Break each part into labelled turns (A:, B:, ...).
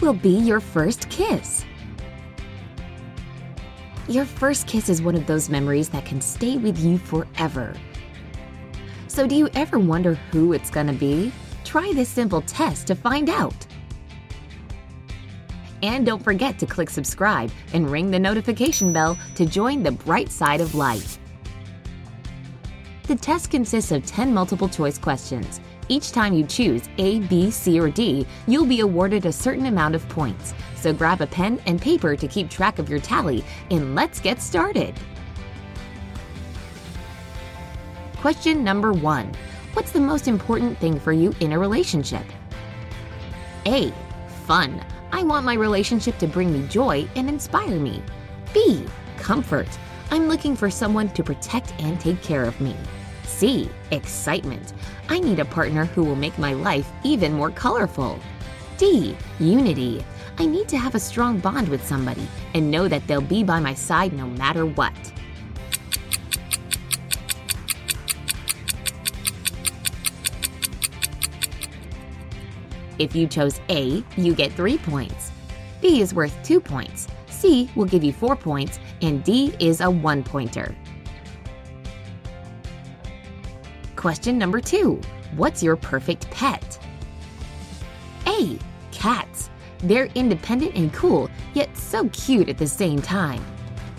A: Will be your first kiss? Your first kiss is one of those memories that can stay with you forever. So, do you ever wonder who it's gonna be? Try this simple test to find out. And don't forget to click subscribe and ring the notification bell to join the bright side of life. The test consists of 10 multiple choice questions. Each time you choose A, B, C, or D, you'll be awarded a certain amount of points. So grab a pen and paper to keep track of your tally, and let's get started. Question number one What's the most important thing for you in a relationship? A. Fun. I want my relationship to bring me joy and inspire me. B. Comfort. I'm looking for someone to protect and take care of me. C. Excitement. I need a partner who will make my life even more colorful. D. Unity. I need to have a strong bond with somebody and know that they'll be by my side no matter what. If you chose A, you get 3 points. B is worth 2 points. C will give you 4 points, and D is a 1 pointer. Question number 2 What's your perfect pet? A. Cats. They're independent and cool, yet so cute at the same time.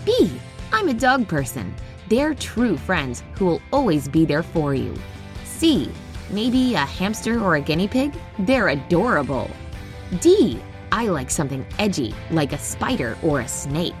A: B. I'm a dog person. They're true friends who will always be there for you. C. Maybe a hamster or a guinea pig? They're adorable. D. I like something edgy, like a spider or a snake.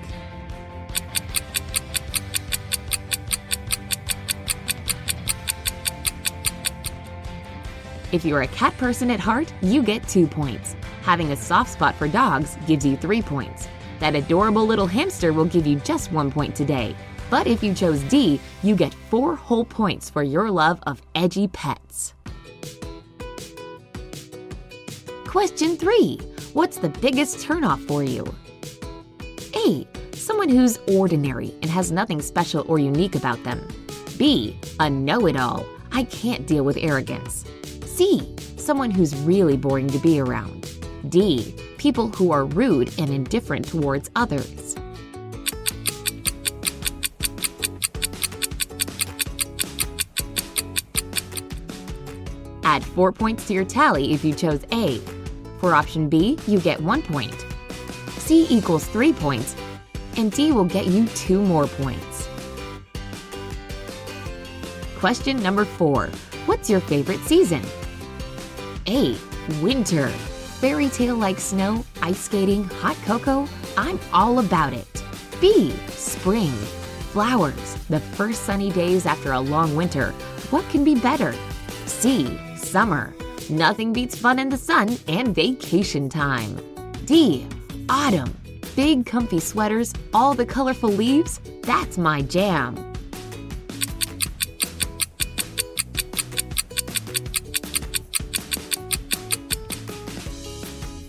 A: If you're a cat person at heart, you get 2 points. Having a soft spot for dogs gives you 3 points. That adorable little hamster will give you just 1 point today. But if you chose D, you get 4 whole points for your love of edgy pets. Question 3 What's the biggest turnoff for you? A. Someone who's ordinary and has nothing special or unique about them. B. A know it all. I can't deal with arrogance. C. Someone who's really boring to be around. D. People who are rude and indifferent towards others. Add 4 points to your tally if you chose A. For option B, you get 1 point. C equals 3 points, and D will get you 2 more points. Question number 4. What's your favorite season? A. Winter. Fairy tale like snow, ice skating, hot cocoa, I'm all about it. B. Spring. Flowers. The first sunny days after a long winter. What can be better? C. Summer. Nothing beats fun in the sun and vacation time. D. Autumn. Big comfy sweaters, all the colorful leaves. That's my jam.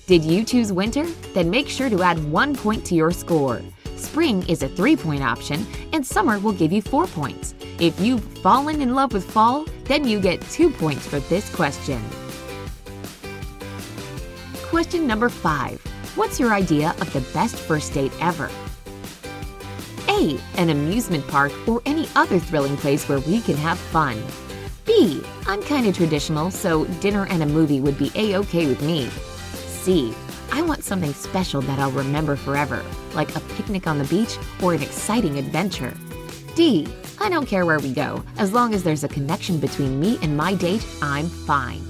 A: Did you choose winter? Then make sure to add one point to your score. Spring is a three point option, and summer will give you four points. If you've fallen in love with fall, then you get two points for this question. Question number five What's your idea of the best first date ever? A. An amusement park or any other thrilling place where we can have fun. B. I'm kinda traditional, so dinner and a movie would be a okay with me. C. I want something special that I'll remember forever, like a picnic on the beach or an exciting adventure. D. I don't care where we go. As long as there's a connection between me and my date, I'm fine.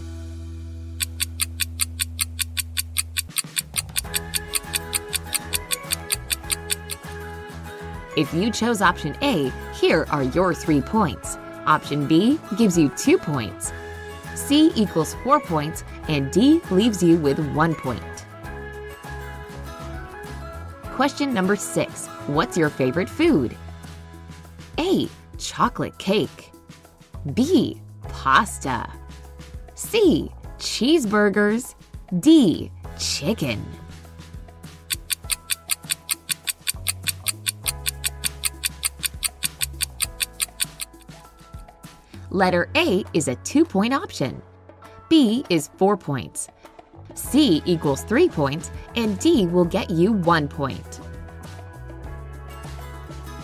A: If you chose option A, here are your three points. Option B gives you two points. C equals four points, and D leaves you with one point. Question number six What's your favorite food? A. Chocolate cake. B. Pasta. C. Cheeseburgers. D. Chicken. Letter A is a two point option. B is four points. C equals 3 points, and D will get you 1 point.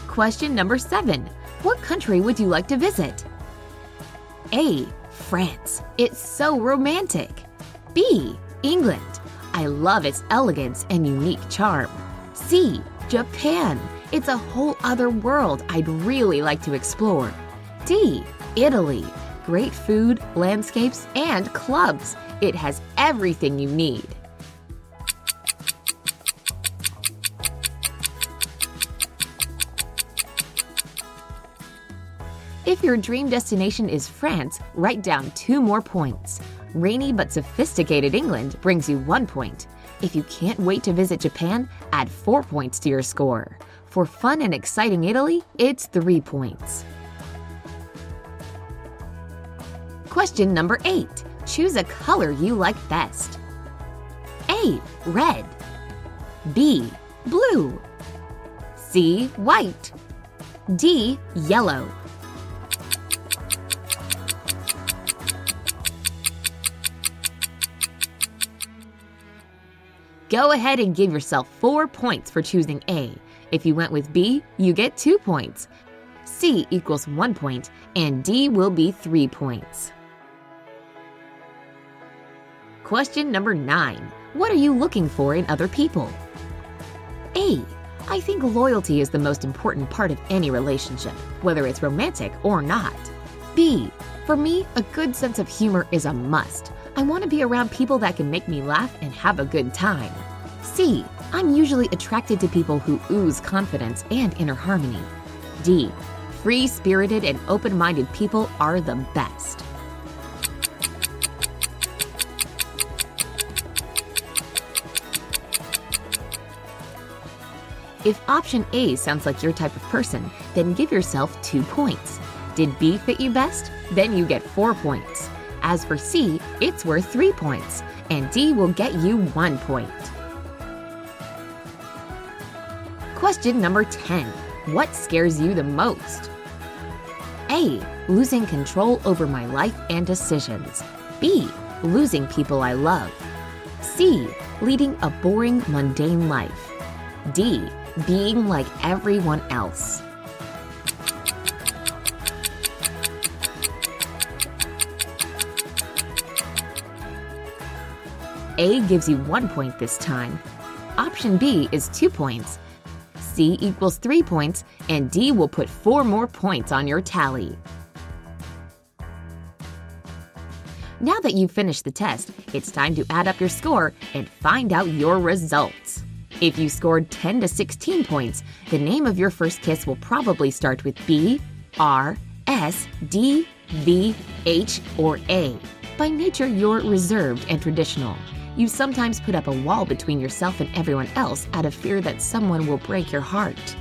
A: Question number 7. What country would you like to visit? A. France. It's so romantic. B. England. I love its elegance and unique charm. C. Japan. It's a whole other world I'd really like to explore. D. Italy. Great food, landscapes, and clubs. It has everything you need. If your dream destination is France, write down two more points. Rainy but sophisticated England brings you one point. If you can't wait to visit Japan, add four points to your score. For fun and exciting Italy, it's three points. Question number eight. Choose a color you like best. A. Red. B. Blue. C. White. D. Yellow. Go ahead and give yourself 4 points for choosing A. If you went with B, you get 2 points. C equals 1 point, and D will be 3 points. Question number 9. What are you looking for in other people? A. I think loyalty is the most important part of any relationship, whether it's romantic or not. B. For me, a good sense of humor is a must. I want to be around people that can make me laugh and have a good time. C. I'm usually attracted to people who ooze confidence and inner harmony. D. Free spirited and open minded people are the best. If option A sounds like your type of person, then give yourself two points. Did B fit you best? Then you get four points. As for C, it's worth 3 points, and D will get you 1 point. Question number 10. What scares you the most? A. Losing control over my life and decisions. B. Losing people I love. C. Leading a boring, mundane life. D. Being like everyone else. A gives you one point this time. Option B is two points. C equals three points, and D will put four more points on your tally. Now that you've finished the test, it's time to add up your score and find out your results. If you scored 10 to 16 points, the name of your first kiss will probably start with B, R, S, D, V, H, or A. By nature, you're reserved and traditional. You sometimes put up a wall between yourself and everyone else out of fear that someone will break your heart.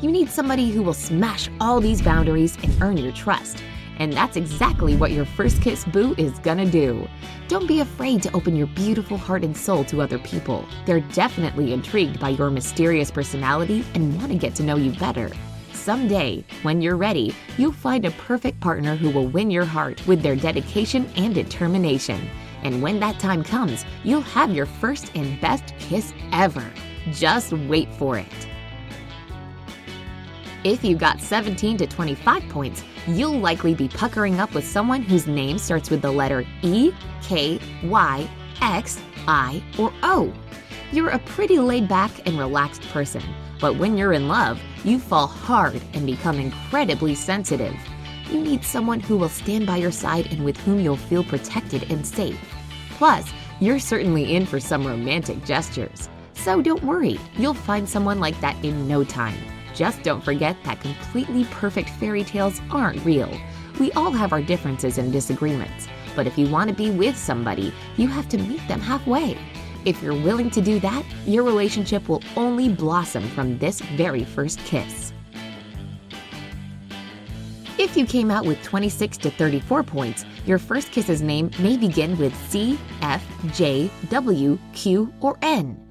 A: You need somebody who will smash all these boundaries and earn your trust. And that's exactly what your first kiss boo is gonna do. Don't be afraid to open your beautiful heart and soul to other people. They're definitely intrigued by your mysterious personality and want to get to know you better. Someday, when you're ready, you'll find a perfect partner who will win your heart with their dedication and determination. And when that time comes, you'll have your first and best kiss ever. Just wait for it. If you got 17 to 25 points, you'll likely be puckering up with someone whose name starts with the letter E, K, Y, X, I, or O. You're a pretty laid back and relaxed person, but when you're in love, you fall hard and become incredibly sensitive. You need someone who will stand by your side and with whom you'll feel protected and safe. Plus, you're certainly in for some romantic gestures. So don't worry, you'll find someone like that in no time. Just don't forget that completely perfect fairy tales aren't real. We all have our differences and disagreements, but if you want to be with somebody, you have to meet them halfway. If you're willing to do that, your relationship will only blossom from this very first kiss. If you came out with 26 to 34 points, your first kiss's name may begin with C, F, J, W, Q, or N.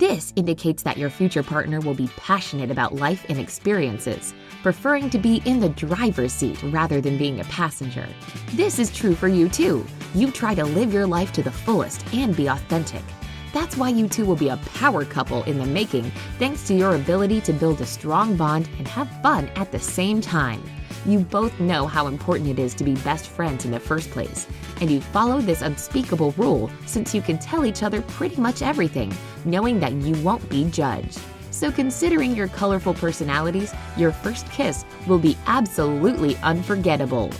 A: This indicates that your future partner will be passionate about life and experiences, preferring to be in the driver's seat rather than being a passenger. This is true for you too. You try to live your life to the fullest and be authentic. That's why you two will be a power couple in the making, thanks to your ability to build a strong bond and have fun at the same time. You both know how important it is to be best friends in the first place, and you follow this unspeakable rule since you can tell each other pretty much everything, knowing that you won't be judged. So, considering your colorful personalities, your first kiss will be absolutely unforgettable.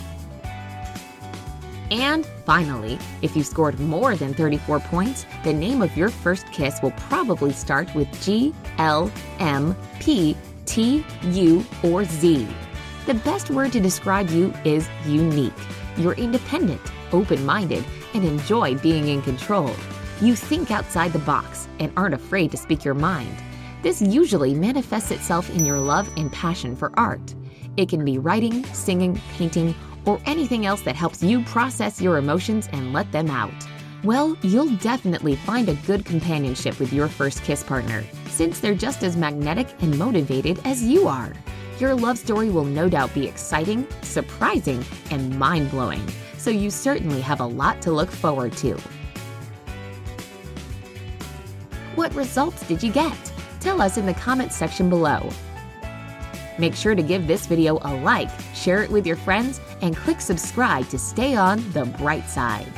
A: And finally, if you scored more than 34 points, the name of your first kiss will probably start with G, L, M, P, T, U, or Z. The best word to describe you is unique. You're independent, open minded, and enjoy being in control. You think outside the box and aren't afraid to speak your mind. This usually manifests itself in your love and passion for art. It can be writing, singing, painting, or anything else that helps you process your emotions and let them out. Well, you'll definitely find a good companionship with your first kiss partner, since they're just as magnetic and motivated as you are. Your love story will no doubt be exciting, surprising, and mind blowing, so you certainly have a lot to look forward to. What results did you get? Tell us in the comments section below. Make sure to give this video a like, share it with your friends, and click subscribe to stay on the bright side.